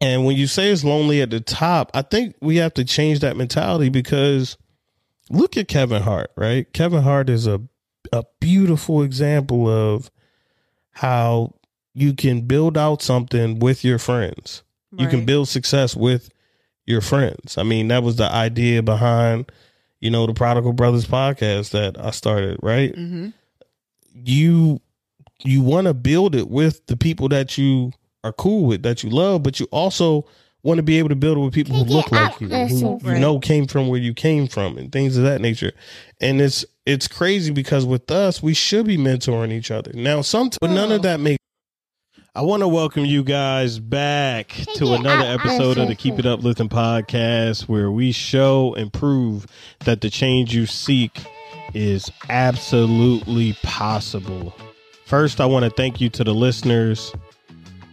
And when you say it's lonely at the top, I think we have to change that mentality because look at Kevin Hart, right? Kevin Hart is a a beautiful example of how you can build out something with your friends. Right. You can build success with your friends. I mean, that was the idea behind, you know, the Prodigal Brothers podcast that I started, right? Mm-hmm. You you want to build it with the people that you are cool with, that you love, but you also want to be able to build it with people who look like you, who you know came from where you came from, and things of that nature. And it's it's crazy because with us, we should be mentoring each other. Now, some but none of that makes. I want to welcome you guys back to another episode of the Keep It Up Uplifting podcast, where we show and prove that the change you seek is absolutely possible. First, I want to thank you to the listeners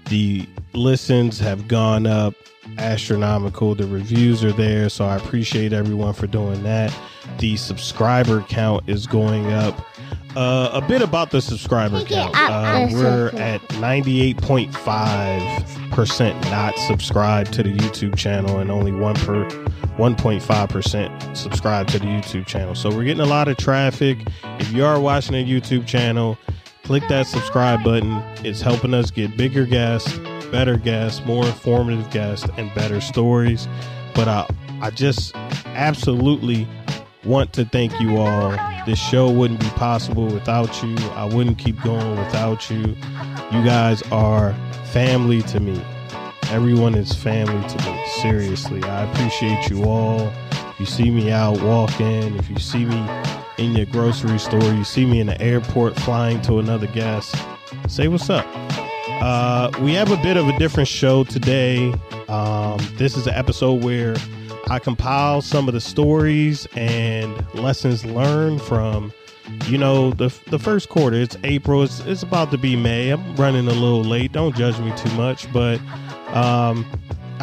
the listens have gone up astronomical. The reviews are there, so I appreciate everyone for doing that. The subscriber count is going up. Uh, a bit about the subscriber count. Uh, we're at 98.5% not subscribed to the YouTube channel and only 1 per 1.5% subscribed to the YouTube channel. So we're getting a lot of traffic. If you are watching a YouTube channel, click that subscribe button. It's helping us get bigger guests, better guests, more informative guests, and better stories. But I, I just absolutely want to thank you all. This show wouldn't be possible without you. I wouldn't keep going without you. You guys are family to me. Everyone is family to me. Seriously, I appreciate you all. If you see me out walking, if you see me in your grocery store, you see me in the airport flying to another guest, say what's up. Uh, we have a bit of a different show today. Um, this is an episode where I compile some of the stories and lessons learned from, you know, the the first quarter. It's April. It's, it's about to be May. I'm running a little late. Don't judge me too much, but um,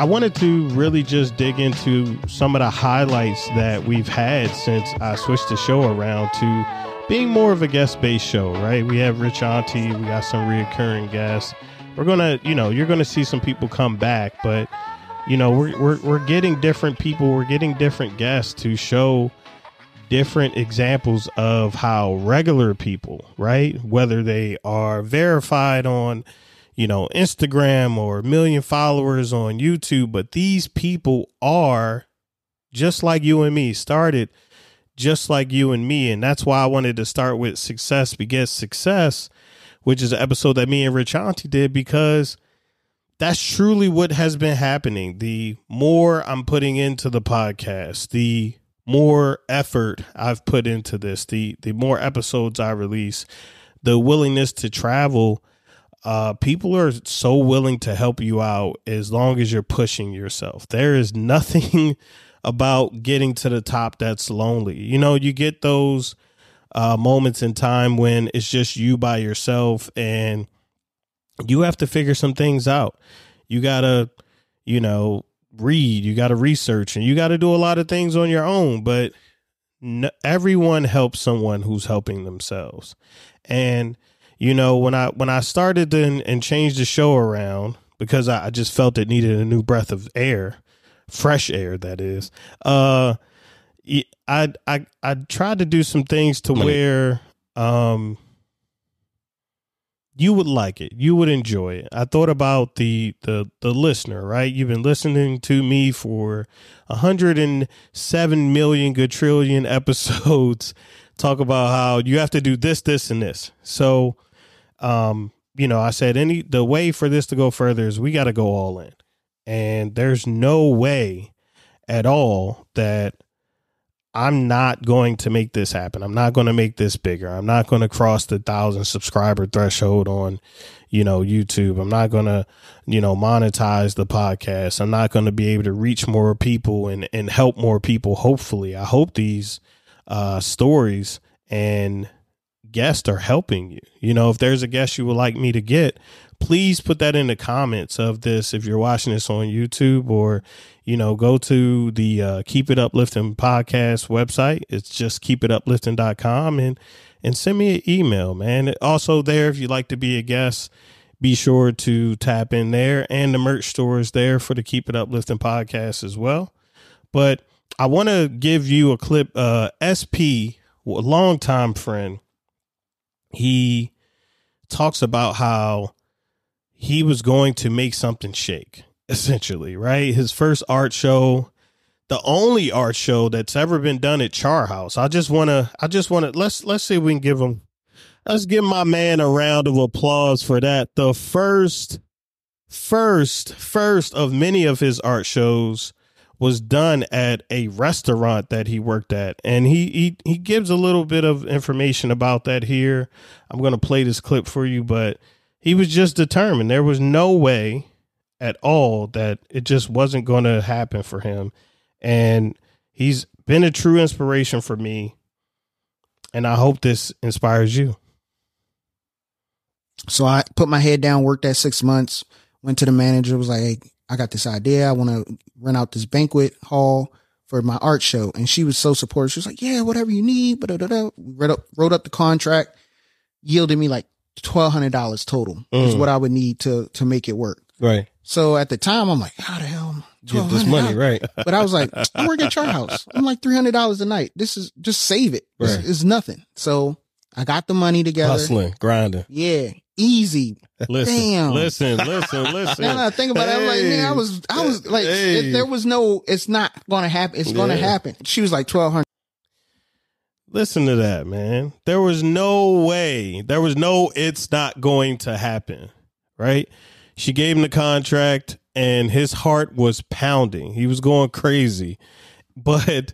I wanted to really just dig into some of the highlights that we've had since I switched the show around to being more of a guest based show, right? We have Rich Auntie, we got some reoccurring guests. We're gonna, you know, you're gonna see some people come back, but you know, we're we're we're getting different people, we're getting different guests to show different examples of how regular people, right? Whether they are verified on you know, Instagram or a million followers on YouTube, but these people are just like you and me, started just like you and me. And that's why I wanted to start with Success Begets Success, which is an episode that me and Rich Auntie did because that's truly what has been happening. The more I'm putting into the podcast, the more effort I've put into this, the the more episodes I release, the willingness to travel uh, people are so willing to help you out as long as you're pushing yourself. There is nothing about getting to the top that's lonely. You know, you get those uh, moments in time when it's just you by yourself and you have to figure some things out. You got to, you know, read, you got to research, and you got to do a lot of things on your own. But everyone helps someone who's helping themselves. And you know, when I when I started and, and changed the show around because I, I just felt it needed a new breath of air, fresh air that is. Uh, I I I tried to do some things to where um you would like it. You would enjoy it. I thought about the the the listener, right? You've been listening to me for 107 million good trillion episodes talk about how you have to do this this and this. So um, you know, I said any the way for this to go further is we got to go all in. And there's no way at all that I'm not going to make this happen. I'm not going to make this bigger. I'm not going to cross the thousand subscriber threshold on, you know, YouTube. I'm not going to, you know, monetize the podcast. I'm not going to be able to reach more people and, and help more people. Hopefully, I hope these uh, stories and guests are helping you. You know, if there's a guest you would like me to get, please put that in the comments of this if you're watching this on YouTube or, you know, go to the uh, Keep It Uplifting podcast website. It's just keepituplifting.com and and send me an email, man. Also there if you'd like to be a guest, be sure to tap in there and the merch store is there for the Keep It Uplifting podcast as well. But I want to give you a clip. Uh, SP, a longtime friend, he talks about how he was going to make something shake, essentially, right? His first art show, the only art show that's ever been done at Char House. I just want to, I just want to, let's, let's see if we can give him, let's give my man a round of applause for that. The first, first, first of many of his art shows was done at a restaurant that he worked at. And he he, he gives a little bit of information about that here. I'm going to play this clip for you but he was just determined. There was no way at all that it just wasn't going to happen for him. And he's been a true inspiration for me. And i hope this inspires you. So i put my head down worked that six months went to the manager was like hey, I got this idea. I want to rent out this banquet hall for my art show. And she was so supportive. She was like, yeah, whatever you need. Wrote up, wrote up the contract, yielded me like $1,200 total mm. is what I would need to, to make it work. Right. So at the time, I'm like, how the hell? Get this money, right? but I was like, I work at your House. I'm like $300 a night. This is just save it. Right. It's, it's nothing. So I got the money together. Hustling, grinding. Yeah easy. Listen, Damn. listen, listen, listen. now I think about hey, it, I'm like, man, I was, I was like, hey. if there was no, it's not going to happen. It's going to happen. She was like twelve hundred. Listen to that, man. There was no way. There was no. It's not going to happen. Right? She gave him the contract, and his heart was pounding. He was going crazy, but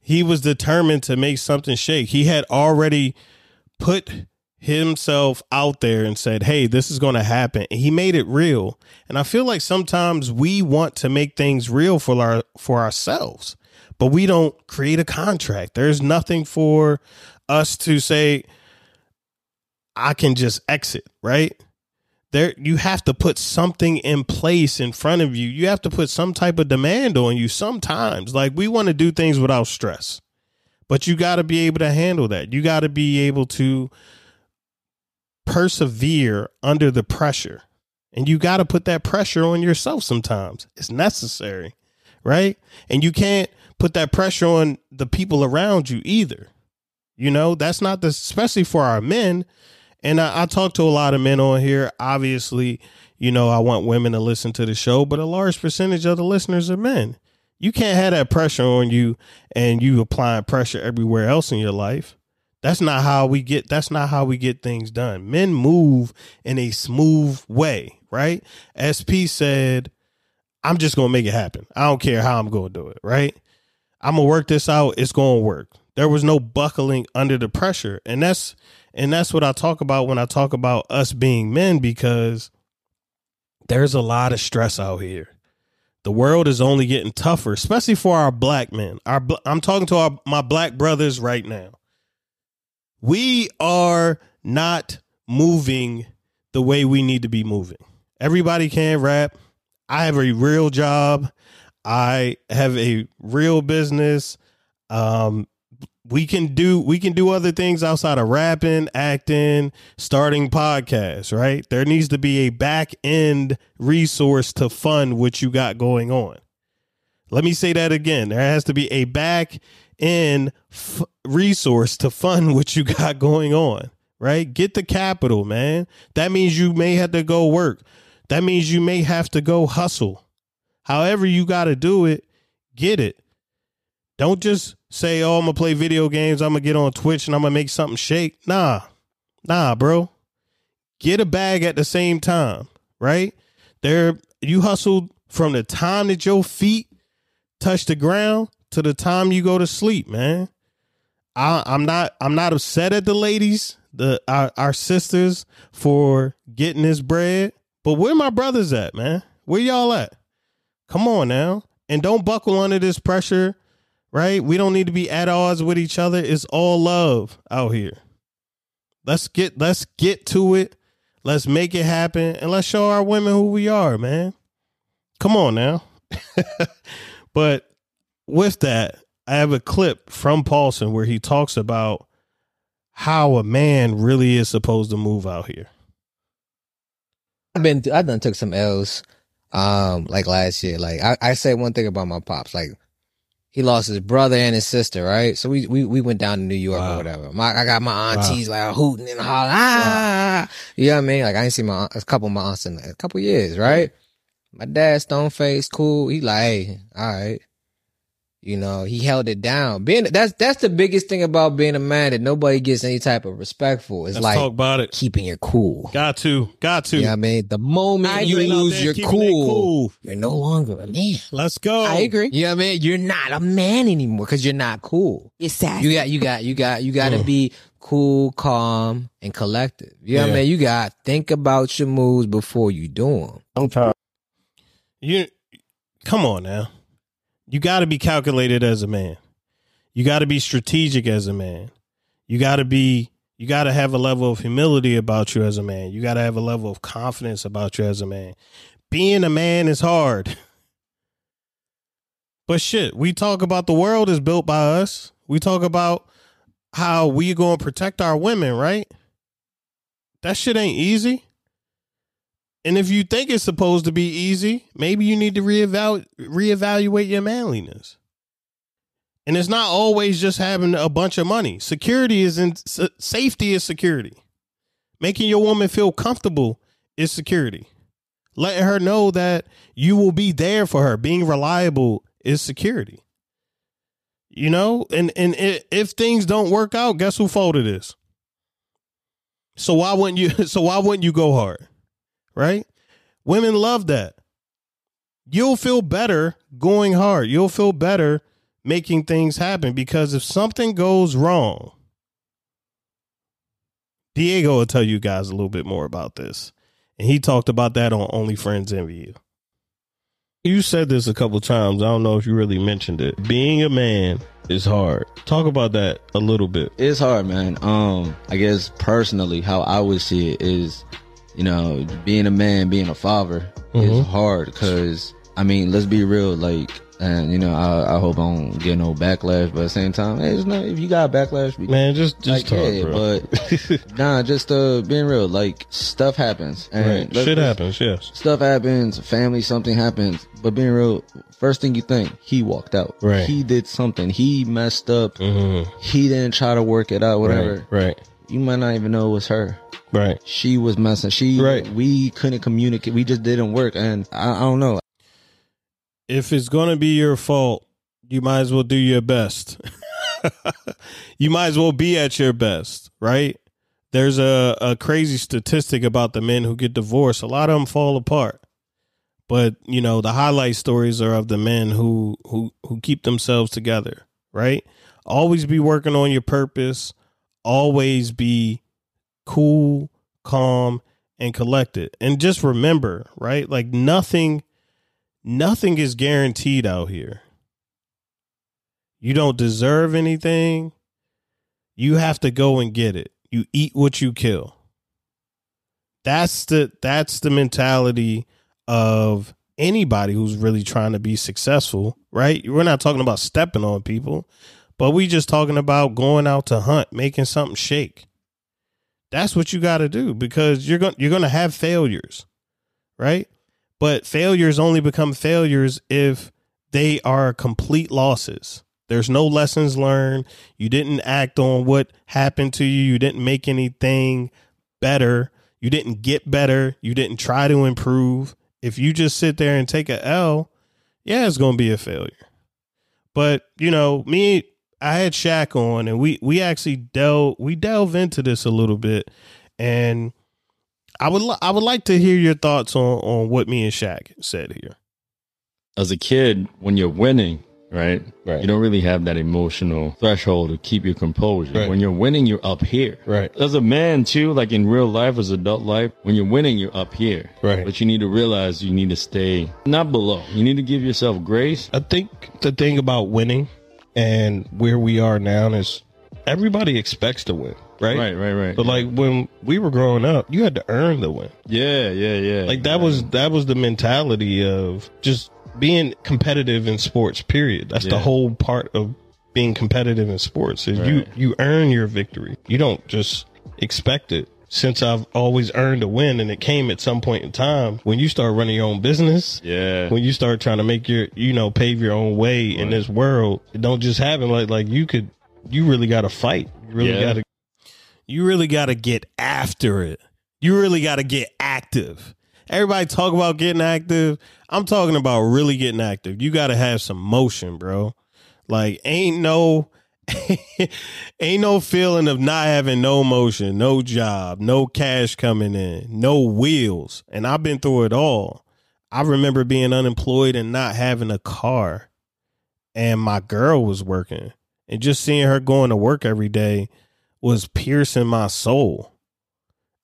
he was determined to make something shake. He had already put himself out there and said, Hey, this is going to happen. And he made it real. And I feel like sometimes we want to make things real for our, for ourselves, but we don't create a contract. There's nothing for us to say, I can just exit, right? There, you have to put something in place in front of you. You have to put some type of demand on you sometimes. Like we want to do things without stress, but you got to be able to handle that. You got to be able to persevere under the pressure. And you got to put that pressure on yourself sometimes. It's necessary, right? And you can't put that pressure on the people around you either. You know, that's not the, especially for our men. And I, I talk to a lot of men on here. Obviously, you know, I want women to listen to the show, but a large percentage of the listeners are men. You can't have that pressure on you and you applying pressure everywhere else in your life. That's not how we get that's not how we get things done. Men move in a smooth way, right? SP said, I'm just to make it happen. I don't care how I'm to do it, right? I'm to work this out. It's to work. There was no buckling under the pressure. And that's and that's what I talk about when I talk about us being men because there's a lot of stress out here. The world is only getting tougher, especially for our black men. Our I'm talking to our, my black brothers right now we are not moving the way we need to be moving. Everybody can rap. I have a real job. I have a real business. Um, we can do we can do other things outside of rapping, acting, starting podcasts, right? There needs to be a back end resource to fund what you got going on. Let me say that again. There has to be a back end f- resource to fund what you got going on, right? Get the capital, man. That means you may have to go work. That means you may have to go hustle. However, you got to do it, get it. Don't just say, oh, I'm going to play video games. I'm going to get on Twitch and I'm going to make something shake. Nah, nah, bro. Get a bag at the same time, right? There, you hustled from the time that your feet touch the ground to the time you go to sleep, man. I, I'm not I'm not upset at the ladies, the our, our sisters for getting this bread, but where my brothers at, man? Where y'all at? Come on now, and don't buckle under this pressure, right? We don't need to be at odds with each other. It's all love out here. Let's get let's get to it. Let's make it happen, and let's show our women who we are, man. Come on now. but with that, I have a clip from Paulson where he talks about how a man really is supposed to move out here. I've been, I done took some L's, um, like last year. Like I, I say one thing about my pops, like he lost his brother and his sister, right? So we, we, we went down to New York Wow. or whatever. My, I got my aunties like hooting and hollering, ah, you know what I mean? Like I ain't seen my, a couple of my aunts in a couple years, right? My dad, stone face, cool. He like, hey, all right. You know, he held it down. Being that's that's the biggest thing about being a man that nobody gets any type of respect for. It's Let's like talk about it. keeping your cool. Got to, got to. You know I mean? The moment I you lose your cool, cool. you're no longer a man. Let's go. I agree. You know I mean? You're not a man anymore because you're not cool. It's sad. You got, you got, you got, you got to be cool, calm, and collected. You know what Yeah. I mean? You got to think about your moves before you do them. You come on now. You got to be calculated as a man. You got to be strategic as a man. You got to be you got to have a level of humility about you as a man. You got to have a level of confidence about you as a man. Being a man is hard. But shit, we talk about the world is built by us. We talk about how we going to protect our women, right? That shit ain't easy. And if you think it's supposed to be easy, maybe you need to reevaluate reevaluate your manliness. And it's not always just having a bunch of money. Security is in safety is security. Making your woman feel comfortable is security. Letting her know that you will be there for her, being reliable is security. You know, and and if things don't work out, guess who fault it is? So why wouldn't you? So why wouldn't you go hard? Right? Women love that. You'll feel better going hard. You'll feel better making things happen because if something goes wrong, Diego will tell you guys a little bit more about this. And he talked about that on Only Friends Envy You. Said this a couple times. I don't know if you really mentioned it. Being a man is hard. Talk about that a little bit. It's hard, man. Um, I guess personally, how I would see it is, you know, being a man, being a father Mhm. is hard because I mean, let's be real, like, and you know, I, I hope I don't get no backlash, but at the same time, hey, it's not if you got backlash, Man, just just like, talk, yeah, bro. but nah, just uh, being real, like stuff happens, and right. Shit happens, yes. Stuff happens, family, something happens, but being real, first thing you think, he walked out, Right. He did something, he messed up, Mm-hmm. he didn't try to work it out, whatever. Right, right, You might not even know it was her. Right. She was messing. She Right. We couldn't communicate. We just didn't work, and I, I don't know. if it's going to be your fault, you might as well do your best. you might as well be at your best, right? There's a, a crazy statistic about the men who get divorced. A lot of them fall apart. But, you know, the highlight stories are of the men who who who keep themselves together, right? Always be working on your purpose, always be cool, calm, and collected. And just remember, right? Like nothing nothing is guaranteed out here. You don't deserve anything. You have to go and get it. You eat what you kill. That's the that's the mentality of anybody who's really trying to be successful, right? We're not talking about stepping on people, but we just talking about going out to hunt, making something shake. That's what you got to do because you're going you're going to have failures, right? But failures only become failures if they are complete losses. There's no lessons learned. You didn't act on what happened to you. You didn't make anything better. You didn't get better. You didn't try to improve. If you just sit there and take a L, yeah, it's going to be a failure. But, you know, me, I had Shaq on and we, we actually delve, we delve into this a little bit. And I would, I would like to hear your thoughts on, on what me and Shaq said here. as a kid, when you're winning, right? Right. You don't really have that emotional threshold to keep your composure. Right. When you're winning, you're up here. Right. As a man too, like in real life, as adult life, when you're winning, you're up here. Right. But you need to realize you need to stay not below. You need to give yourself grace. I think the thing about winning and where we are now is everybody expects to win, right? Right, right, right. But like when we were growing up, you had to earn the win. yeah, yeah, yeah. Like that was that was the mentality of just being competitive in sports. Period. That's the whole part of being competitive in sports is you you earn your victory. You don't just expect it. Since I've always earned a win and it came at some point in time when you start running your own business. Yeah. When you start trying to make your, you know, pave your own way in this world, it don't just happen like, like you could, you really got to fight. You really Yeah. got to, you really got to get after it. You really got to get active. Everybody talk about getting active. I'm talking about really getting active. You got to have some motion, bro. Like ain't no ain't no feeling of not having no motion, no job, no cash coming in, no wheels. And I've been through it all. I remember being unemployed and not having a car. And my girl was working. And just seeing her going to work every day was piercing my soul.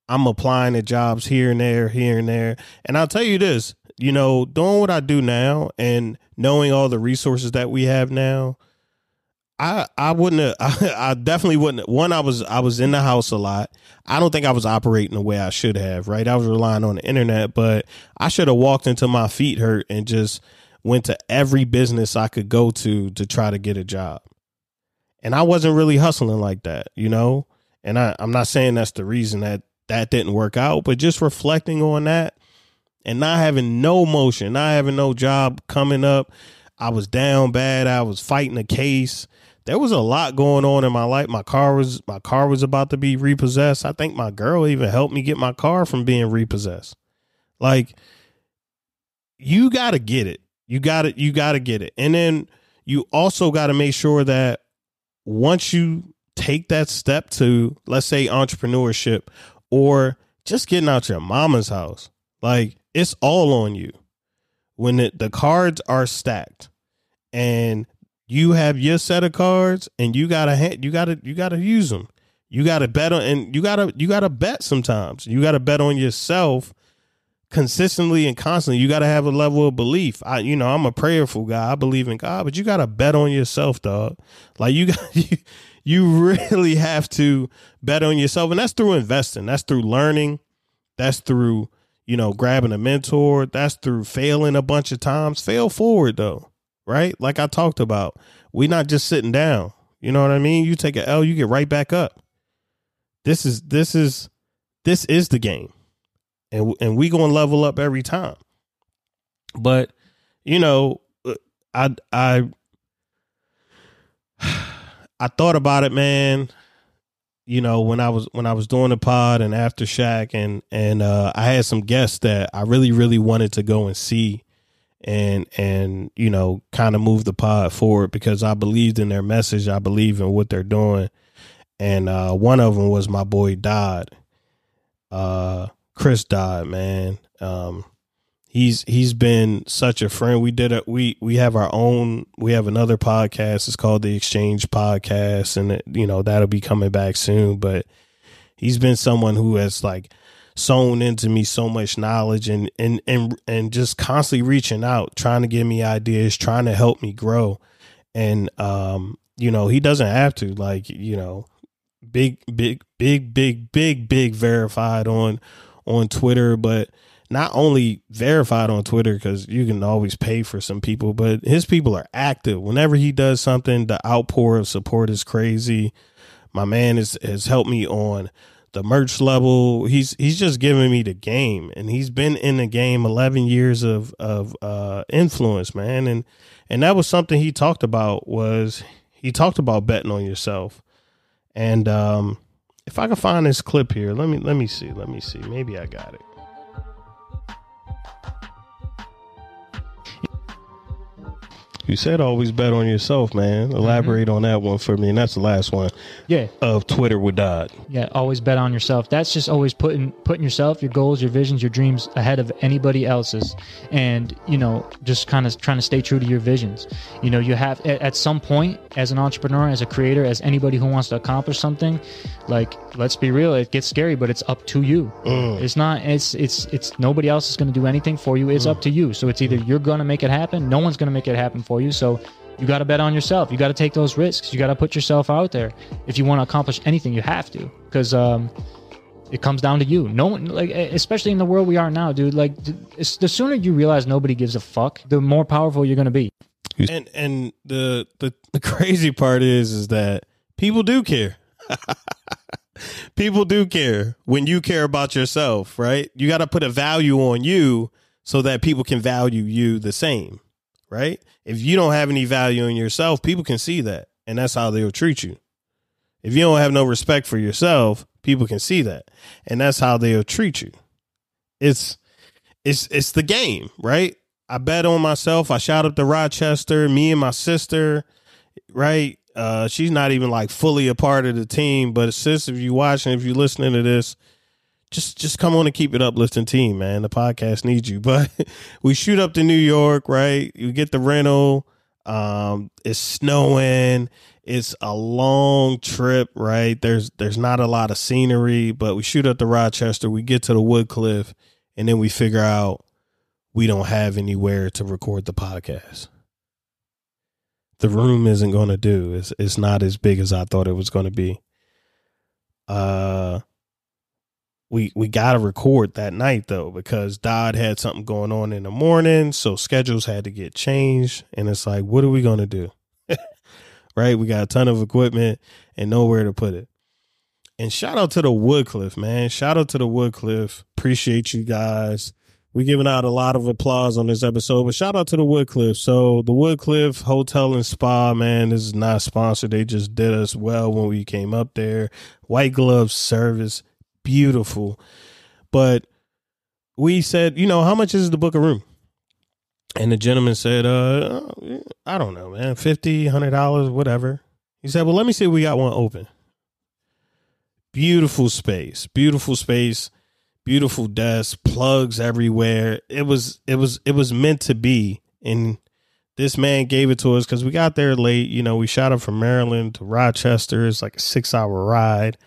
I'm applying to jobs here and there, here and there. And I'll tell you this, you know, doing what I do now and knowing all the resources that we have now, I I wouldn't have, I, I definitely wouldn't one I was I was in the house a lot. I don't think I was operating the way I should have, right? I was relying on the internet, but I should have walked until my feet hurt and just went to every business I could go to to try to get a job. And I wasn't really hustling like that, you know? And I, I'm not saying that's the reason that that didn't work out, but just reflecting on that and not having no motion, not having no job coming up. I was down bad. I was fighting a case. There was a lot going on in my life. My car was my car was about to be repossessed. I think my girl even helped me get my car from being repossessed. Like you got to get it. You got it. You got to get it. And then you also got to make sure that once you take that step to let's say entrepreneurship or just getting out your mama's house, like it's all on you. When it, the cards are stacked and you have your set of cards and you gotta you gotta you gotta use them. You gotta bet on and you gotta you gotta bet sometimes. You gotta bet on yourself consistently and constantly. You gotta have a level of belief. I you know I'm a prayerful guy. I believe in God, but you gotta bet on yourself, dog. Like you got you, you really have to bet on yourself, and that's through investing. That's through learning. That's through you know grabbing a mentor. That's through failing a bunch of times. Fail forward though right? Like I talked about, we not just sitting down. You know what I mean? You take a L, you get right back up. This is this is this is the game, and and we gonna level up every time. But you know, uh, I I I thought about it, man. You know, when I was when I was doing the pod and after Shaq, and and uh, I had some guests that I really really wanted to go and see and and you know kind of move the pod forward because I believed in their message. I believe in what they're doing, and uh, one of them was my boy Dodd, uh, Chris Dodd. Man, um, he's he's been such a friend. We did a We we have our own. We have another podcast. It's called the Exchange Podcast, and it, you know that'll be coming back soon. But he's been someone who has like sewn into me so much knowledge and and and and just constantly reaching out, trying to give me ideas, trying to help me grow. And um, you know, he doesn't have to like, you know, big big big big big big verified on on Twitter, but not only verified on Twitter because you can always pay for some people, but his people are active. Whenever he does something, the outpour of support is crazy. My man is, has helped me on the merch level. He's he's just giving me the game, and he's been in the game eleven years of of uh, influence, man. And and that was something he talked about was he talked about betting on yourself. And um, if I can find this clip here, let me let me see, let me see, maybe I got it. You said always bet on yourself, man. Mm-hmm. Elaborate on that one for me, and that's the last one Yeah, of Twitter with Dodd. yeah. Always bet on yourself. That's just always putting putting yourself, your goals, your visions, your dreams ahead of anybody else's, and you know, just kind of trying to stay true to your visions. You know, you have at, at some point as an entrepreneur, as a creator, as anybody who wants to accomplish something, like let's be real, it gets scary, but it's up to you. Mm. It's not. It's it's it's nobody else is going to do anything for you. It's mm. up to you. So it's either mm. you're going to make it happen. No one's going to make it happen for you. So you got to bet on yourself. You got to take those risks. You got to put yourself out there. If you want to accomplish anything, you have to, because um, it comes down to you. No one, like, especially in the world we are now, dude. Like, it's, the sooner you realize nobody gives a fuck, the more powerful you're gonna be. And and the the, the crazy part is is that people do care. people do care when you care about yourself, right? You got to put a value on you so that people can value you the same, right? If you don't have any value in yourself, people can see that, and that's how they'll treat you. If you don't have no respect for yourself, people can see that, and that's how they'll treat you. It's it's it's the game, right? I bet on myself. I shout up to Rochester, me and my sister, right? Uh, she's not even like fully a part of the team, but sis, if you watching, if you listening to this, just just come on and keep it uplifting team, man. The podcast needs you. But we shoot up to New York, right? You get the rental. Um, it's snowing. It's a long trip, right? There's there's not a lot of scenery, but we shoot up to Rochester. We get to the Woodcliff, and then we figure out we don't have anywhere to record the podcast. The room isn't going to do. It's it's not as big as I thought it was going to be. Uh we we got to record that night though because Dodd had something going on in the morning, so schedules had to get changed and it's like what are we to do? right? We got a ton of equipment and nowhere to put it. And shout out to the Woodcliff, man. Shout out to the Woodcliff. Appreciate you guys. We giving out a lot of applause on this episode, but shout out to the Woodcliff. So the Woodcliff Hotel and Spa, man, this is not sponsored. They just did us well when we came up there. White glove service, beautiful. But we said, you know, how much is the book a room? And the gentleman said, uh, I don't know, man, fifty, hundred dollars, whatever. He said, Well, let me see we got one open. Beautiful space, beautiful space, beautiful desk, plugs everywhere. It was it was it was meant to be. And this man gave it to us because we got there late. You know, we shot up from Maryland to Rochester. It's like a six hour ride.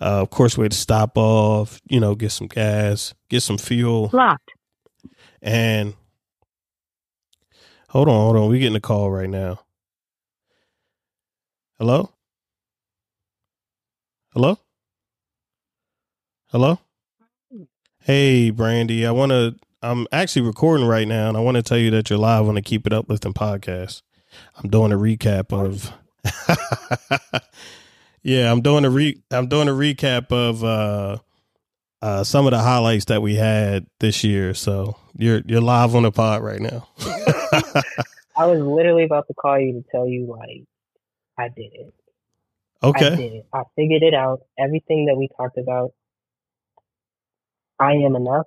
Uh, of course, we had to stop off, you know, get some gas, get some fuel. Locked. And hold on, hold on. We're getting a call right now. Hello? Hello? Hello? Hey, Brandy. I want to. I'm actually recording right now, and I want to tell you that you're live on the Keep It Uplifting podcast. I'm doing a recap of. yeah, I'm doing a re. I'm doing a recap of uh, uh, some of the highlights that we had this year. So you're you're live on the pod right now. I was literally about to call you to tell you like I did it. I okay. did it. I figured it out. Everything that we talked about. I am enough.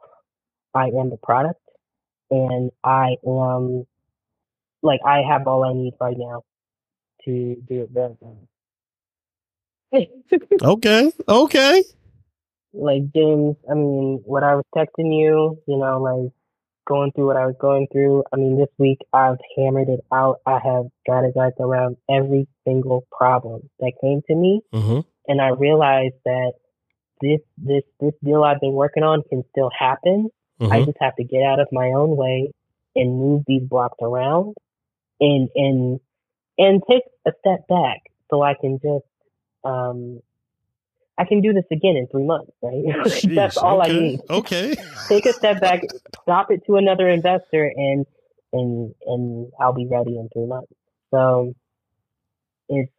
I am the product, and I am like I have all I need right now to do it better. Okay. Okay. like James, I mean, what I was texting you, you know, like going through what I was going through. I mean, this week I've hammered it out. I have strategized around every single problem that came to me, Mm-hmm. and I realized that this this this deal I've been working on can still happen. I Mm-hmm. just have to get out of my own way and move these blocks around, and and and take a step back so I can just um I can do this again in three months, right? That's all I need. Okay. Take a step back, stop it to another investor, and and and I'll be ready in three months. So it's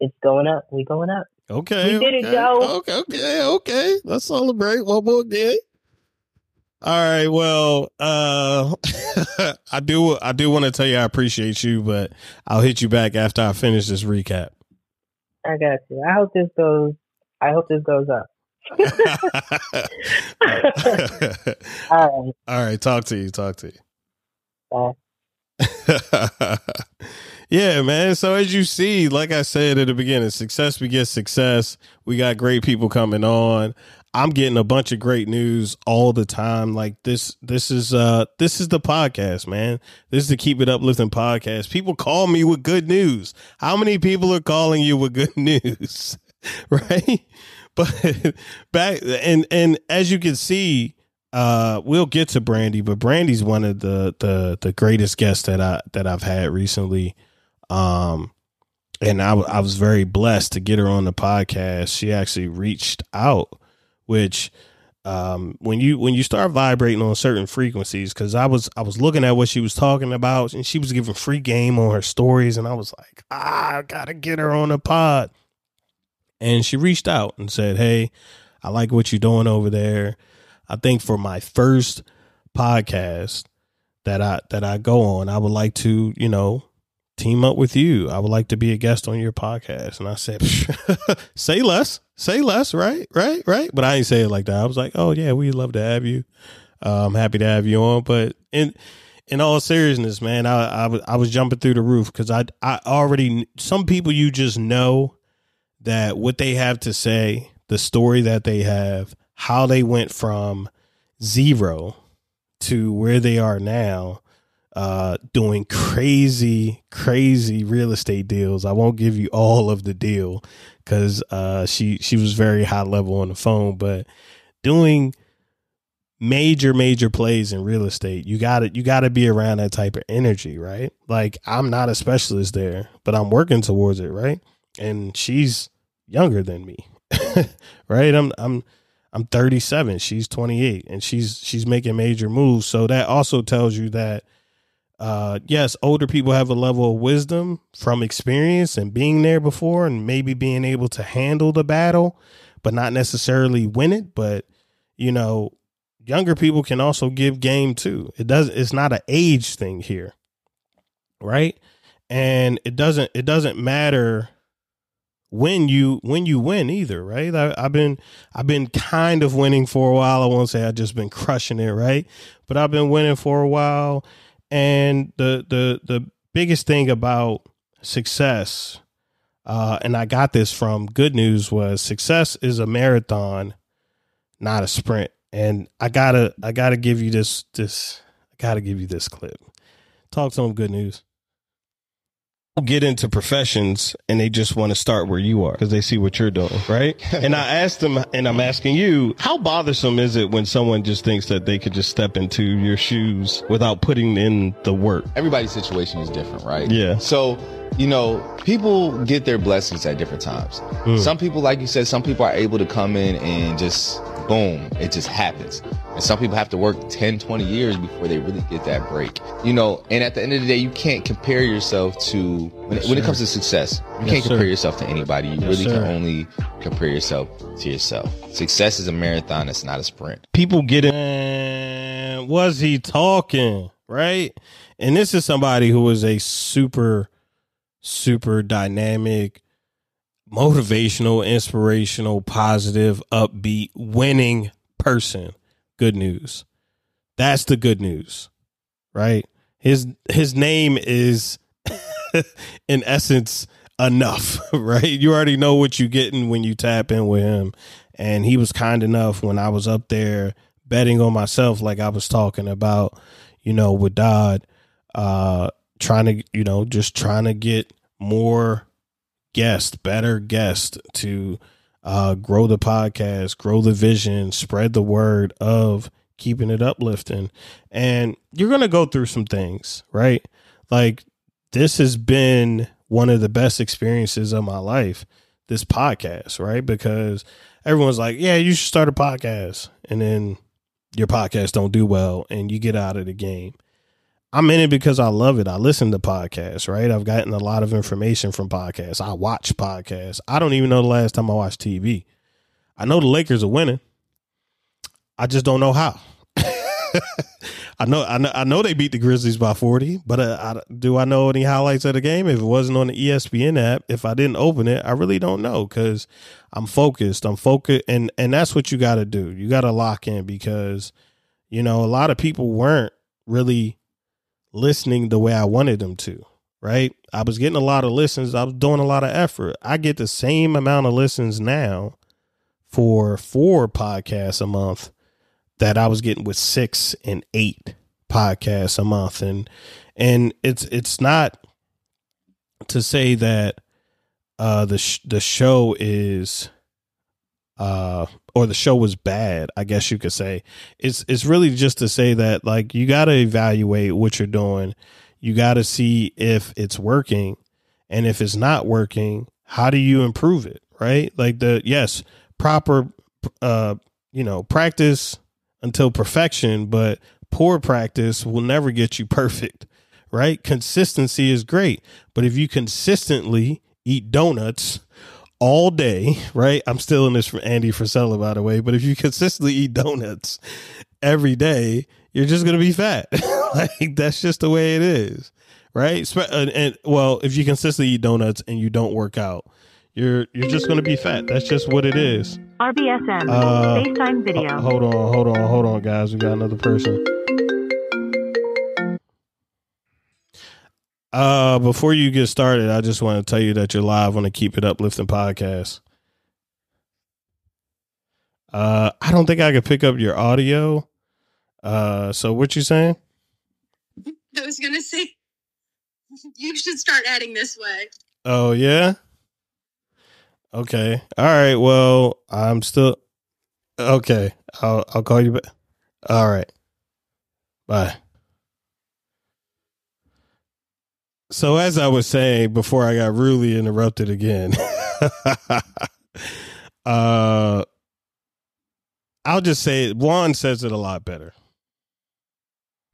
it's going up. We going up. Okay. We did it, Joe. Okay, okay, okay. Let's celebrate one more day. All right. Well, uh I do I do want to tell you I appreciate you, but I'll hit you back after I finish this recap. I got you. I hope this goes. I hope this goes up. All right. All right, talk to you. Talk to you. Bye. yeah, man. So as you see, like I said at the beginning, success begets success. We got great people coming on. I'm getting a bunch of great news all the time. Like this, this is uh this is the podcast, man. This is the Keep It Uplifting podcast. People call me with good news. How many people are calling you with good news? right? But back and and as you can see, uh we'll get to Brandy, but Brandy's one of the the the greatest guests that I that I've had recently. Um and I, I was very blessed to get her on the podcast. She actually reached out, which um when you when you start vibrating on certain frequencies because i was i was looking at what she was talking about and she was giving free game on her stories and i was like ah, i gotta get her on the pod And she reached out and said, Hey, I like what you're doing over there. I think for my first podcast that I that I go on, I would like to, you know, team up with you. I would like to be a guest on your podcast. And I said, say less, say less, right? Right, right. But I didn't say it like that. I was like, oh yeah, we'd love to have you. Uh, I'm happy to have you on. But in in all seriousness, man, I I was I was jumping through the roof because I I already some people you just know that what they have to say, the story that they have, how they went from zero to where they are now, uh, doing crazy, crazy real estate deals. I won't give you all of the deal because uh, she she was very high level on the phone, but doing major major plays in real estate you got to you got to be around that type of energy right? Like i'm not a specialist there but i'm working towards it right? And she's younger than me right? I'm i'm i'm 37 she's 28 and she's she's making major moves. So that also tells you that uh yes older people have a level of wisdom from experience and being there before and maybe being able to handle the battle but not necessarily win it but you know younger people can also give game too. It doesn't it's not an age thing here. Right? And it doesn't it doesn't matter when you when you win either, right? I, have been I've been kind of winning for a while. I won't say I've just been crushing it, right? But I've been winning for a while. And the the the biggest thing about success, uh, and I got this from good news was success is a marathon, not a sprint and I gotta I gotta give you this this I gotta give you this clip. Talk to some good news. Get into professions and they just want to start where you are because they see what you're doing, right? and I asked them, and I'm asking you, how bothersome is it when someone just thinks that they could just step into your shoes without putting in the work? Everybody's situation is different, right? Yeah. So you know, people get their blessings at different times. Mm. Some people, like you said, some people are able to come in and just boom, it just happens. And some people have to work 10, 20 years before they really get that break. You know, and at the end of the day, you can't compare yourself to, when, yes, when it comes to success, you yes, can't compare sir. yourself to anybody. You yes, really sir. can only compare yourself to yourself. Success is a marathon, it's not a sprint. People get it. Was he talking? Right? And this is somebody who was a super, super dynamic, motivational, inspirational, positive, upbeat, winning person. Good news. That's the good news. Right? His his name is in essence enough, right? You already know what you're getting when you tap in with him. And he was kind enough when I was up there betting on myself like I was talking about, you know, with Dodd, uh trying to, you know, just trying to get more guests, better guests to uh, grow the podcast, grow the vision, spread the word of keeping it uplifting. And you're going to go through some things, right? Like this has been one of the best experiences of my life, this podcast, right? Because everyone's like, yeah, you should start a podcast. And then your podcast don't do well and you get out of the game. I'm in it because I love it. I listen to podcasts, right? I've gotten a lot of information from podcasts. I watch podcasts. I don't even know the last time I watched TV. I know the Lakers are winning. I just don't know how. I know, I know, I know they beat the Grizzlies by 40, but uh, I, do I know any highlights of the game? If it wasn't on the ESPN app, if I didn't open it, I really don't know because I'm focused. I'm focused, and and that's what you got to do. You got to lock in because you know a lot of people weren't really listening the way I wanted them to, right? I was getting a lot of listens. I was doing a lot of effort. I get the same amount of listens now for four podcasts a month that I was getting with six and eight podcasts a month. And, and it's, it's not to say that, uh, the, sh- the show is, uh, or the show was bad, I guess you could say. It's it's really just to say that like you got to evaluate what you're doing. You got to see if it's working and if it's not working, how do you improve it, right? Like the yes, proper uh you know, practice until perfection, but poor practice will never get you perfect, right? Consistency is great, but if you consistently eat donuts all day, right? I'm stealing this from Andy Frisella, by the way. But if you consistently eat donuts every day, you're just gonna be fat. like that's just the way it is, right? And, and well, if you consistently eat donuts and you don't work out, you're you're just gonna be fat. That's just what it is. RBSM. Uh, FaceTime video. Ho- Hold on, hold on, hold on, guys. We got another person. Uh, before you get started, I just want to tell you that you're live on the Keep It Uplifting podcast. Uh, I don't think I could pick up your audio. Uh, so what you saying? I was gonna say you should start adding this way. Oh yeah. Okay. All right. Well, I'm still okay. I'll I'll call you back. All right. Bye. So as I was saying before I got rudely interrupted again, uh I'll just say it. Juan says it a lot better.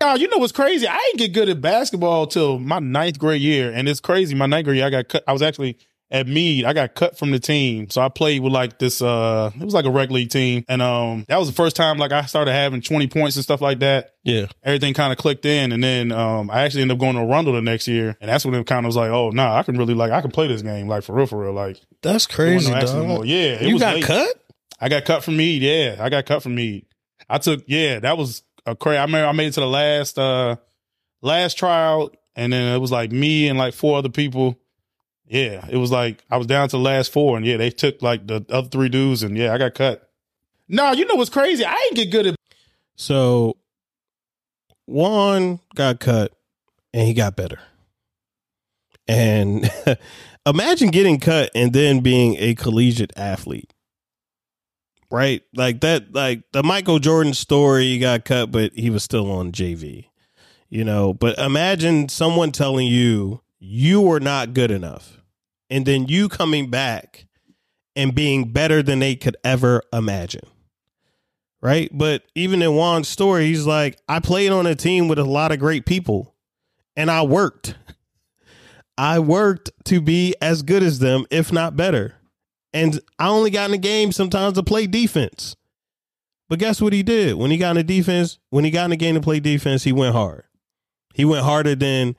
Y'all, you know what's crazy? I didn't get good at basketball till my ninth grade year, and it's crazy. My ninth grade year, I got cut. I was actually at Meade, I got cut from the team, so I played with like this. uh It was like a rec league team, and um that was the first time like I started having twenty points and stuff like that. Yeah. Everything kind of clicked in, and then um I actually ended up going to Arundel the next year, and that's when it kind of was like, oh nah, I can really like I can play this game like for real, for real. Like That's crazy, no dog. Yeah, you got late. cut? I got cut from Meade, Yeah, I got cut from Meade. I took yeah, that was a crazy. I remember I made it to the last uh last tryout, and then it was like me and like four other people. Yeah, it was like I was down to the last four, and yeah, they took like the other three dudes, and yeah, I got cut. No, you know what's crazy? I ain't get good at So Juan got cut and he got better. And imagine getting cut and then being a collegiate athlete. Right? Like that like the Michael Jordan story, he got cut but he was still on JV. You know, but imagine someone telling you you were not good enough and then you coming back and being better than they could ever imagine right? But even in Juan's story, he's like, I played on a team with a lot of great people and I worked. I worked to be as good as them, if not better. And I only got in the game sometimes to play defense. But guess what he did? When he got in the defense, when he got in the game to play defense, he went hard. He went harder than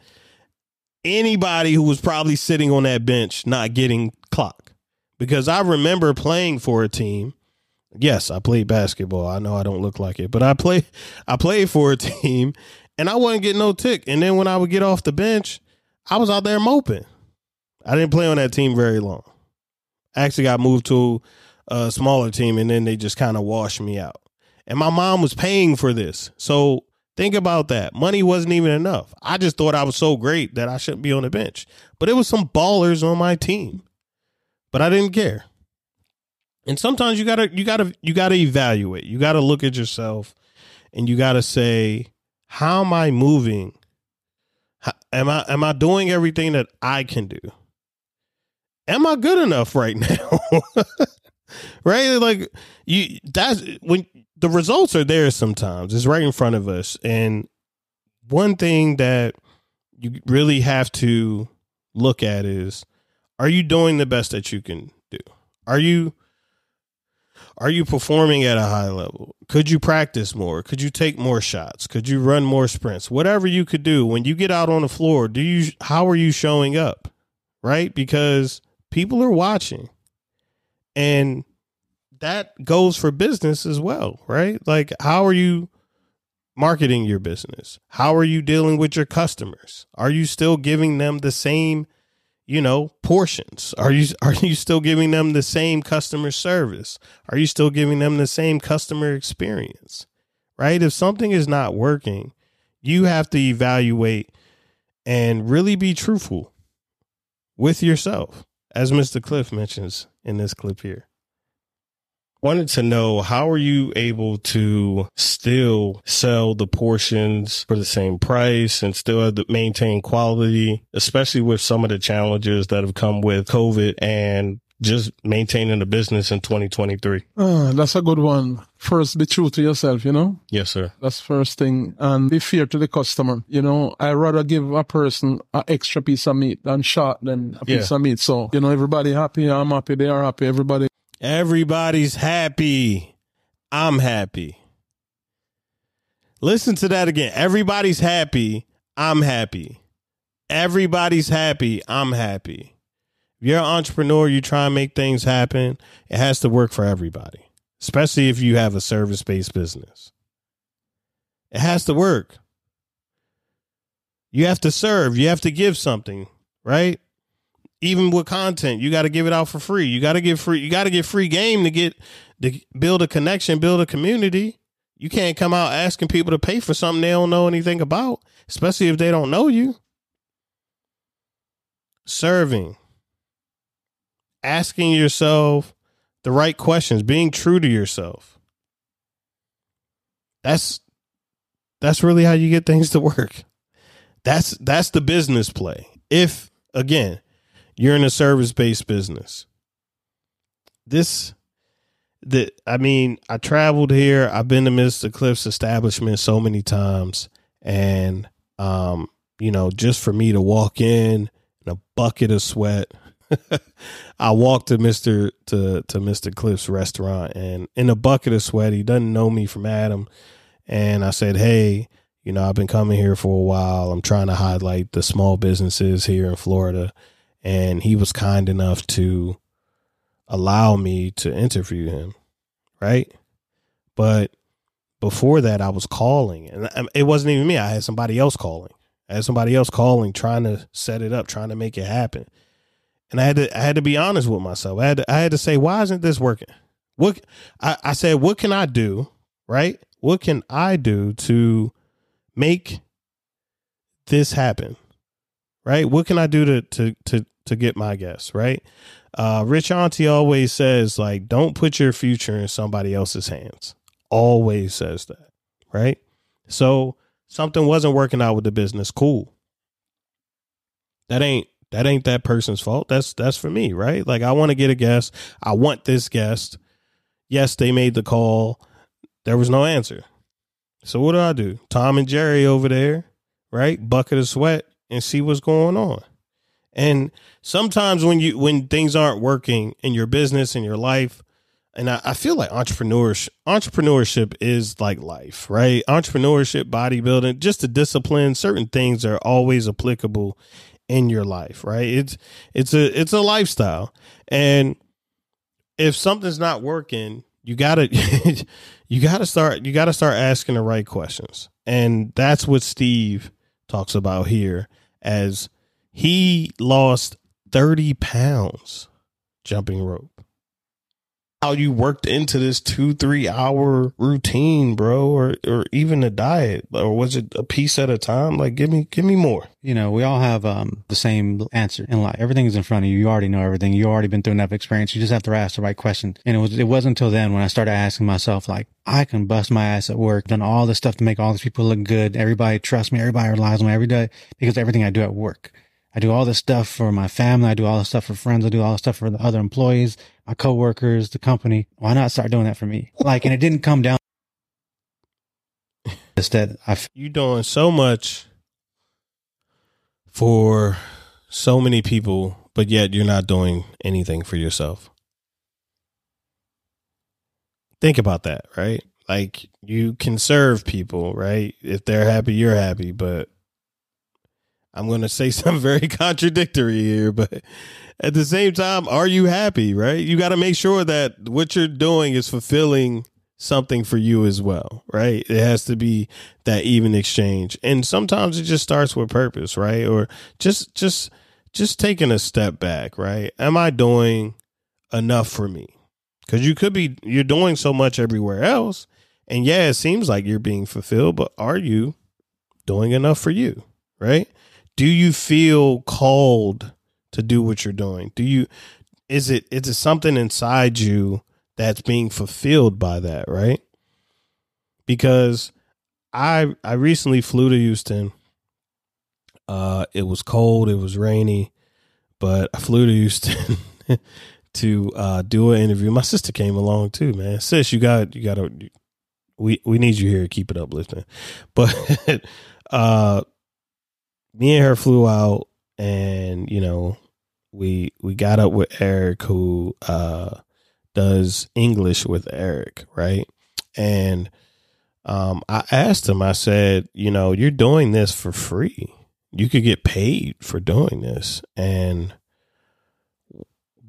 anybody who was probably sitting on that bench not getting clock. Because I remember playing for a team Yes, I played basketball. I know I don't look like it, but I play I played for a team and I wasn't getting no tick. And then when I would get off the bench, I was out there moping. I didn't play on that team very long. I actually got moved to a smaller team and then they just kind of washed me out. And my mom was paying for this. So think about that. Money wasn't even enough. I just thought I was so great that I shouldn't be on the bench. But it was some ballers on my team. But I didn't care. And sometimes you gotta you gotta you gotta evaluate. You gotta look at yourself and you gotta say, how am I moving? Am I am I doing everything that I can do? Am I good enough right now? right? Like you that's when the results are there sometimes. It's right in front of us. And one thing that you really have to look at is are you doing the best that you can do? Are you are you performing at a high level? Could you practice more? Could you take more shots? Could you run more sprints? Whatever you could do when you get out on the floor, do you how are you showing up? Right? Because people are watching. And that goes for business as well, right? Like how are you marketing your business? How are you dealing with your customers? Are you still giving them the same you know portions are you are you still giving them the same customer service are you still giving them the same customer experience right if something is not working you have to evaluate and really be truthful with yourself as mr cliff mentions in this clip here wanted to know how are you able to still sell the portions for the same price and still have to maintain quality, especially with some of the challenges that have come with COVID and just maintaining the business in 2023? Ah, that's a good one. First, be true to yourself, you know? Yes, sir. That's first thing. And be fair to the customer. You know, I rather give a person an extra piece of meat than short than a piece Yeah. of meat. So, you know, everybody happy. I'm happy. They are happy. Everybody. Everybody's happy. I'm happy. Listen to that again. Everybody's happy. I'm happy. Everybody's happy. I'm happy. If you're an entrepreneur, you try and make things happen, it has to work for everybody, especially if you have a service based business. It has to work. You have to serve, you have to give something, right? Even with content, you got to give it out for free. You got to give free. You got to get free game to get to build a connection, build a community. You can't come out asking people to pay for something they don't know anything about, especially if they don't know you. Serving, asking yourself the right questions, being true to yourself. That's that's really how you get things to work. That's that's the business play. If again, you're in a service-based business. This the I mean, I traveled here. I've been to Mr. Cliff's establishment so many times and um, you know, just for me to walk in in a bucket of sweat. I walked to Mr. to to Mr. Cliff's restaurant and in a bucket of sweat, he doesn't know me from Adam. And I said, Hey, you know, I've been coming here for a while. I'm trying to highlight the small businesses here in Florida. And he was kind enough to allow me to interview him. Right. But before that, I was calling and it wasn't even me. I had somebody else calling. I had somebody else calling, trying to set it up, trying to make it happen. And I had to, I had to be honest with myself. I had to, I had to say, why isn't this working? What I, I said, what can I do? Right? What can I do to make this happen? Right? What can I do to to to to get my guests? Right? Uh, Rich Auntie always says, like, don't put your future in somebody else's hands. Always says that. Right? So something wasn't working out with the business. Cool. That ain't that ain't that person's fault. That's that's for me, right? Like I want to get a guest. I want this guest. Yes, they made the call. There was no answer. So what do I do? Tom and Jerry over there, right? Bucket of sweat and see what's going on. And sometimes when you when things aren't working in your business in your life, and I, I feel like entrepreneurship entrepreneurship is like life, right? Entrepreneurship, bodybuilding, just the discipline, certain things are always applicable in your life, right? It's it's a it's a lifestyle. And if something's not working, you gotta you gotta start you gotta start asking the right questions. And that's what Steve talks about here as he lost 30 pounds jumping rope. How you worked into this two, three hour routine, bro, or or even a diet, or was it a piece at a time? Like, give me, give me more. You know, we all have um, the same answer in life. Everything is in front of you. You already know everything. You already been through enough experience. You just have to ask the right question. And it was it wasn't until then when I started asking myself, like, I can bust my ass at work, done all this stuff to make all these people look good. Everybody trusts me. Everybody relies on me every day because everything I do at work. I do all this stuff for my family. I do all this stuff for friends. I do all this stuff for the other employees, my coworkers, the company. Why not start doing that for me? Like, and it didn't come down. Just that I you doing so much for so many people, but yet you're not doing anything for yourself. Think about that, right? Like you can serve people, right? If they're happy, you're happy, but I'm going to say something very contradictory here, but at the same time, are you happy, right? You got to make sure that what you're doing is fulfilling something for you as well, right? It has to be that even exchange. And sometimes it just starts with purpose, right? Or just just just taking a step back, right? Am I doing enough for me? Cuz you could be you're doing so much everywhere else. And yeah, it seems like you're being fulfilled, but are you doing enough for you, right? Do you feel called to do what you're doing? Do you is it is it something inside you that's being fulfilled by that, right? Because I I recently flew to Houston. Uh it was cold, it was rainy, but I flew to Houston to uh, do an interview. My sister came along too, man. Sis, you got you got to. We we need you here. Keep it uplifting. But uh, me and her flew out, and you know, we we got up with Eric, who uh does English with Eric, right? And um, I asked him. I said, you know, you're doing this for free. You could get paid for doing this, and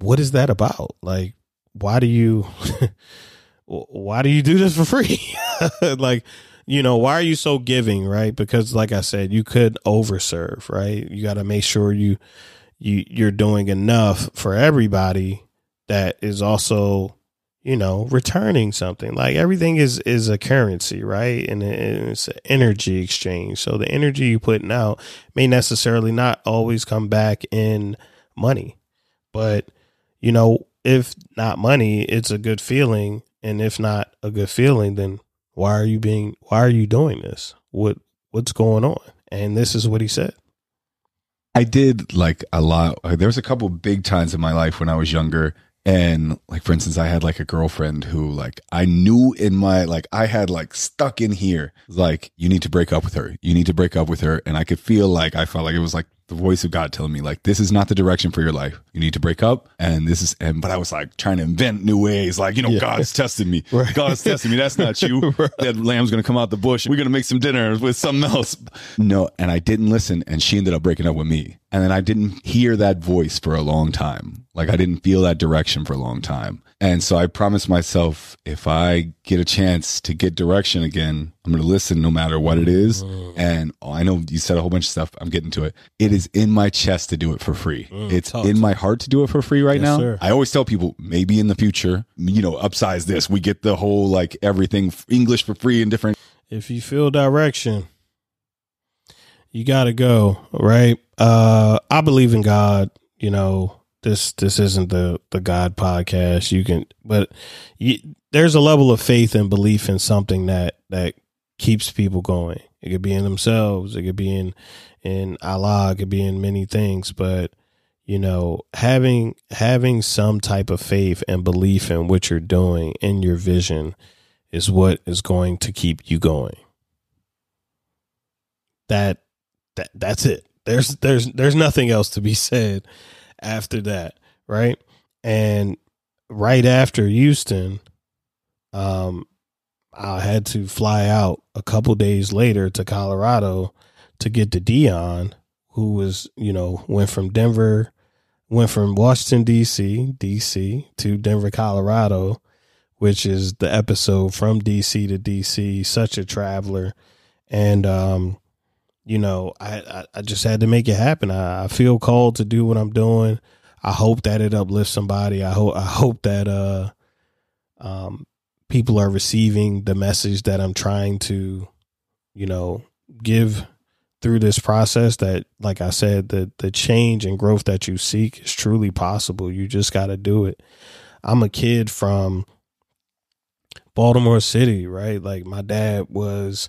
what is that about? Like, why do you why do you do this for free? like, you know, why are you so giving, right? Because like I said, you could overserve, right? You got to make sure you you you're doing enough for everybody that is also you know returning something like everything is is a currency right and it's an energy exchange so the energy you putting out may necessarily not always come back in money but you know, if not money, it's a good feeling. And if not a good feeling, then why are you being why are you doing this? What what's going on? And this is what he said. I did like a lot. There was a couple big times in my life when I was younger. And like, for instance, I had like a girlfriend who like I knew in my, like, I had like stuck in here, like, you need to break up with her. You need to break up with her. And I could feel like, I felt like it was like the voice of God telling me like this is not the direction for your life. You need to break up and this is and but I was like trying to invent new ways like you know Yeah. God's testing me. Right. God's testing me. That's not you. that lamb's going to come out the bush. We're going to make some dinner with something else. No, and I didn't listen and she ended up breaking up with me. And then I didn't hear that voice for a long time. Like I didn't feel that direction for a long time. And so I promised myself if I get a chance to get direction again, I'm going to listen no matter what it is. Mm. And oh, I know you said a whole bunch of stuff. I'm getting to it. It is in my chest to do it for free. it's talk in my heart to do it for free right Mm, Yes, now. sir. I always tell people maybe in the future, you know, upsize this. We get the whole like everything English for free and different. If you feel direction, you got to go, right? Uh I believe in God, you know. This this isn't the the God podcast. You can but you, there's a level of faith and belief in something that that keeps people going. It could be in themselves, it could be in in Allah, it could be in many things, but you know, having having some type of faith and belief in what you're doing in your vision is what is going to keep you going. That that that's it. There's there's there's nothing else to be said after that, right? And right after Houston, um, I had to fly out a couple days later to Colorado to get to Dion, who was you know went from Denver, went from Washington D.C. D.C. to Denver, Colorado, which is the episode from D.C. to D.C. Such a traveler, and um, you know, I, I, I just had to make it happen. I, I feel called to do what I'm doing. I hope that it uplifts somebody. I hope I hope that uh um people are receiving the message that I'm trying to, you know, give through this process that like I said, the the change and growth that you seek is truly possible. You just gotta do it. I'm a kid from Baltimore City, right? Like my dad was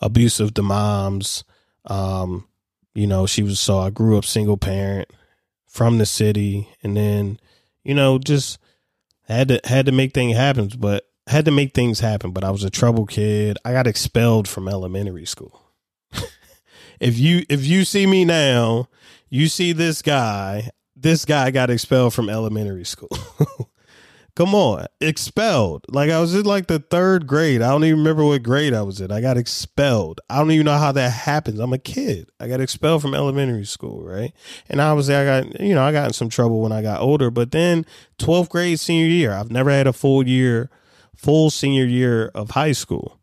abusive to moms. Um, you know, she was so I grew up single parent from the city and then, you know, just had to had to make things happen, but had to make things happen, but I was a trouble kid. I got expelled from elementary school. if you if you see me now, you see this guy, this guy got expelled from elementary school. Come on, expelled. Like I was in like the third grade. I don't even remember what grade I was in. I got expelled. I don't even know how that happens. I'm a kid. I got expelled from elementary school, right? And obviously I got, you know, I got in some trouble when I got older, but then 12th grade senior year, I've never had a full year, full senior year of high school.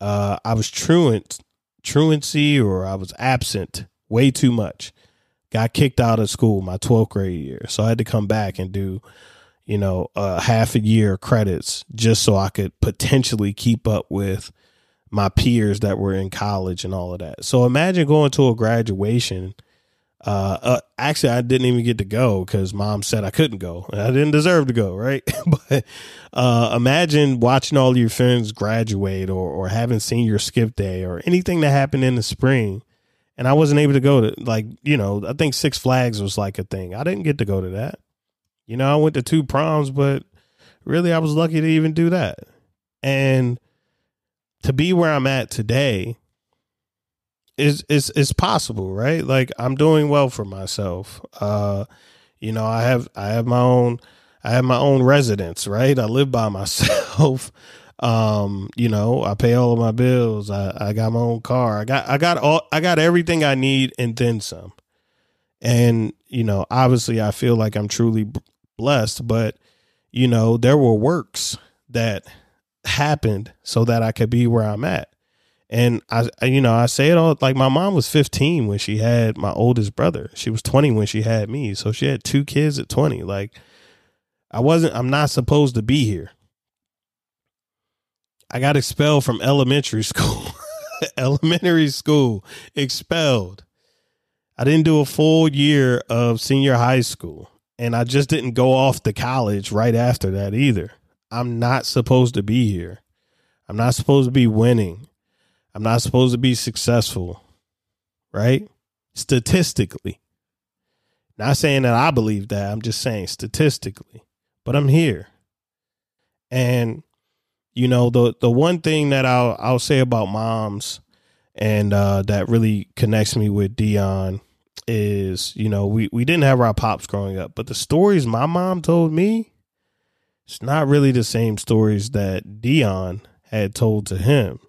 Uh, I was truant, truancy or I was absent way too much. Got kicked out of school my 12th grade year. So I had to come back and do you know, uh, half a year credits just so I could potentially keep up with my peers that were in college and all of that. So imagine going to a graduation. Uh, uh actually, I didn't even get to go because mom said I couldn't go. I didn't deserve to go, right? but uh, imagine watching all your friends graduate or or having senior skip day or anything that happened in the spring. And I wasn't able to go to like, you know, I think Six Flags was like a thing. I didn't get to go to that You know, I went to two proms, but really I was lucky to even do that. And to be where I'm at today is is is possible, right? Like I'm doing well for myself. Uh you know, I have I have my own I have my own residence, right? I live by myself. um, you know, I pay all of my bills. I, I got my own car. I got I got all I got everything I need and then some. And, you know, obviously I feel like I'm truly blessed, but you know, there were works that happened so that I could be where I'm at. And I, you know, I say it all like my mom was 15 when she had my oldest brother. She was 20 when she had me. So she had two kids at 20. Like I wasn't, I'm not supposed to be here. I got expelled from elementary school. elementary school, expelled. I didn't do a full year of senior high school. And I just didn't go off to college right after that either. I'm not supposed to be here. I'm not supposed to be winning. I'm not supposed to be successful, right? Statistically. Not saying that I believe that. I'm just saying statistically. But I'm here. And you know, the the one thing that I'll I'll say about moms and uh that really connects me with Dion is, you know, we we didn't have our pops growing up, but the stories my mom told me it's not really the same stories that Dion had told to him.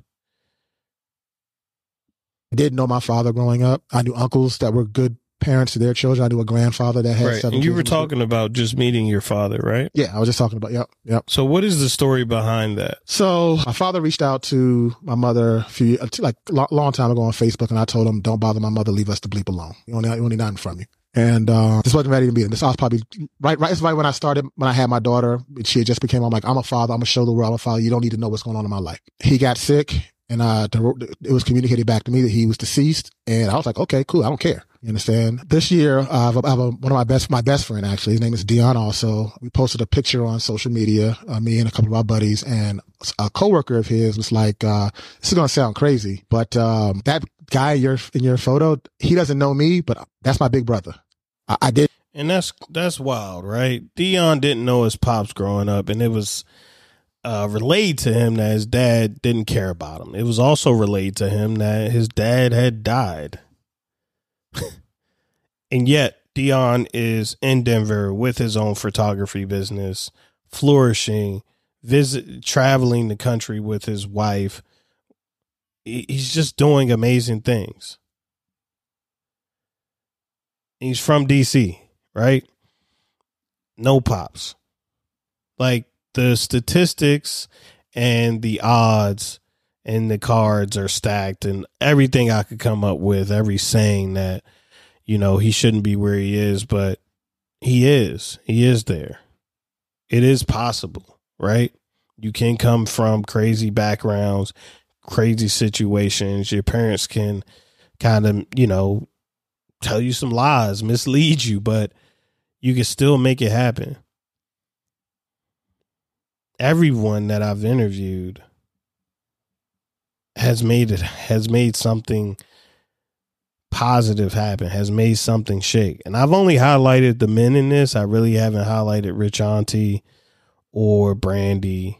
Didn't know my father growing up. I knew uncles that were good parents to their children. I knew a grandfather that had right. seven. And you were talking about just meeting your father, right? Yeah, I was just talking about. Yep, yep. So, what is the story behind that? So, my father reached out to my mother a few, like a long time ago on Facebook, and I told him, "Don't bother my mother. Leave us to bleep alone. You only, you only nothing from you." And uh, this wasn't ready to him. This was probably right. Right. It's right when I started. When I had my daughter, she had just became. I'm like, I'm a father. I'm gonna show the world I'm a father. You don't need to know what's going on in my life. He got sick, and uh, it was communicated back to me that he was deceased. And I was like, okay, cool. I don't care. You understand? This year, uh, I have, a, I have a, one of my best, my best friend actually. His name is Dion. Also, we posted a picture on social media. Uh, me and a couple of our buddies, and a coworker of his was like, uh, "This is gonna sound crazy, but um, that guy in your in your photo, he doesn't know me, but that's my big brother. I, I did." And that's that's wild, right? Dion didn't know his pops growing up, and it was uh, relayed to him that his dad didn't care about him. It was also relayed to him that his dad had died. and yet, Dion is in Denver with his own photography business, flourishing, visit, traveling the country with his wife. He's just doing amazing things. He's from DC, right? No pops. Like the statistics and the odds and the cards are stacked and everything I could come up with, every saying that, you know, he shouldn't be where he is, but he is. He is there. It is possible, right? You can come from crazy backgrounds, crazy situations. Your parents can kind of, you know, tell you some lies, mislead you, but you can still make it happen everyone that I've interviewed has made it has made something positive happen, has made something shake. And I've only highlighted the men in this. I really haven't highlighted Rich Auntie or Brandy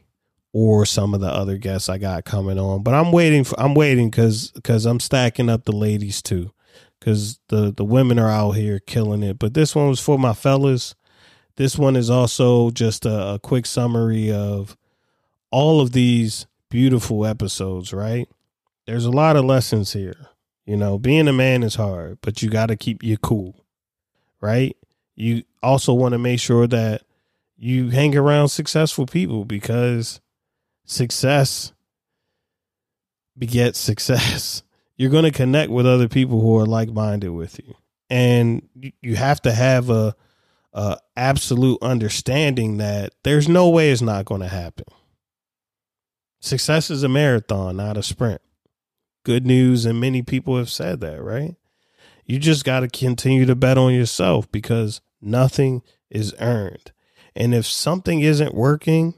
or some of the other guests I got coming on. But I'm waiting for I'm waiting cuz cuz I'm stacking up the ladies too. Cuz the the women are out here killing it. But this one was for my fellas. This one is also just a, a quick summary of all of these beautiful episodes, right? There's a lot of lessons here. You know, being a man is hard, but you got to keep you cool, right? You also want to make sure that you hang around successful people because success begets success. You're going to connect with other people who are like minded with you. And you have to have a, a absolute understanding that there's no way it's not going to happen. Success is a marathon, not a sprint. Good news, and many people have said that, right? You just got to continue to bet on yourself because nothing is earned. And if something isn't working,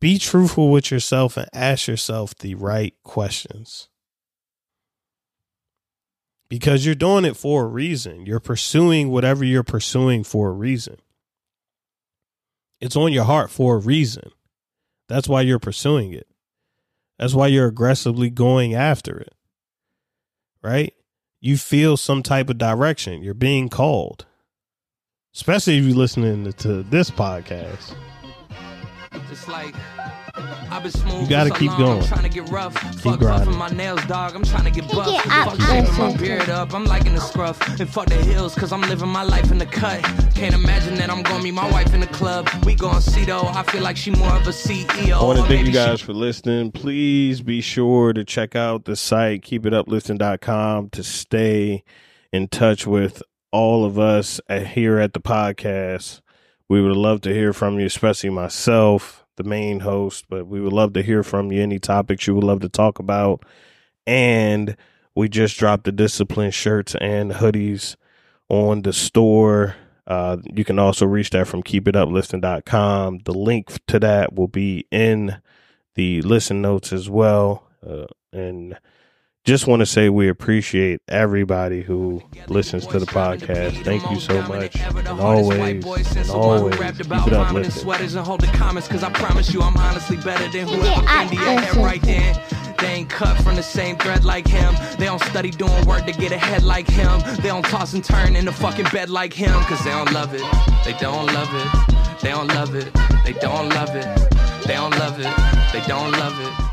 be truthful with yourself and ask yourself the right questions. Because you're doing it for a reason. You're pursuing whatever you're pursuing for a reason. It's on your heart for a reason. That's why you're pursuing it. That's why you're aggressively going after it. Right? You feel some type of direction. You're being called. Especially if you're listening to, this podcast. Like I've been smooth. You gotta so keep long, going. I'm trying to get rough. Keep fuck grinding. buffing my nails, dog. I'm trying to get buff. Get up, fuck shaving my listen. beard up. I'm liking the scruff. And fuck the hills, cause I'm living my life in the cut. Can't imagine that I'm gonna meet my wife in the club. We gon' see though. I feel like she more of a CEO. I want to thank maybe you she guys for listening. Please be sure to check out the site, keepituplifting.com, to stay in touch with all of us at, here at the podcast. We would love to hear from you, especially myself, the main host, but we would love to hear from you any topics you would love to talk about. And we just dropped the discipline shirts and hoodies on the store. Uh, you can also reach that from keepituplifting.com. The link to that will be in the listen notes as well. Uh, and just want to say we appreciate everybody who listens to the podcast. Thank you so much. And always, and always keep it uplifting. sweaters and hold the comments cause I promise you I'm honestly better than whoever Fendi had right then. They ain't cut from the same thread like him. They don't study doing work to get ahead like him. They don't toss and turn in the fucking bed like him cause they don't love it. They don't love it. They don't love it. They don't love it. They don't love it. They don't love it.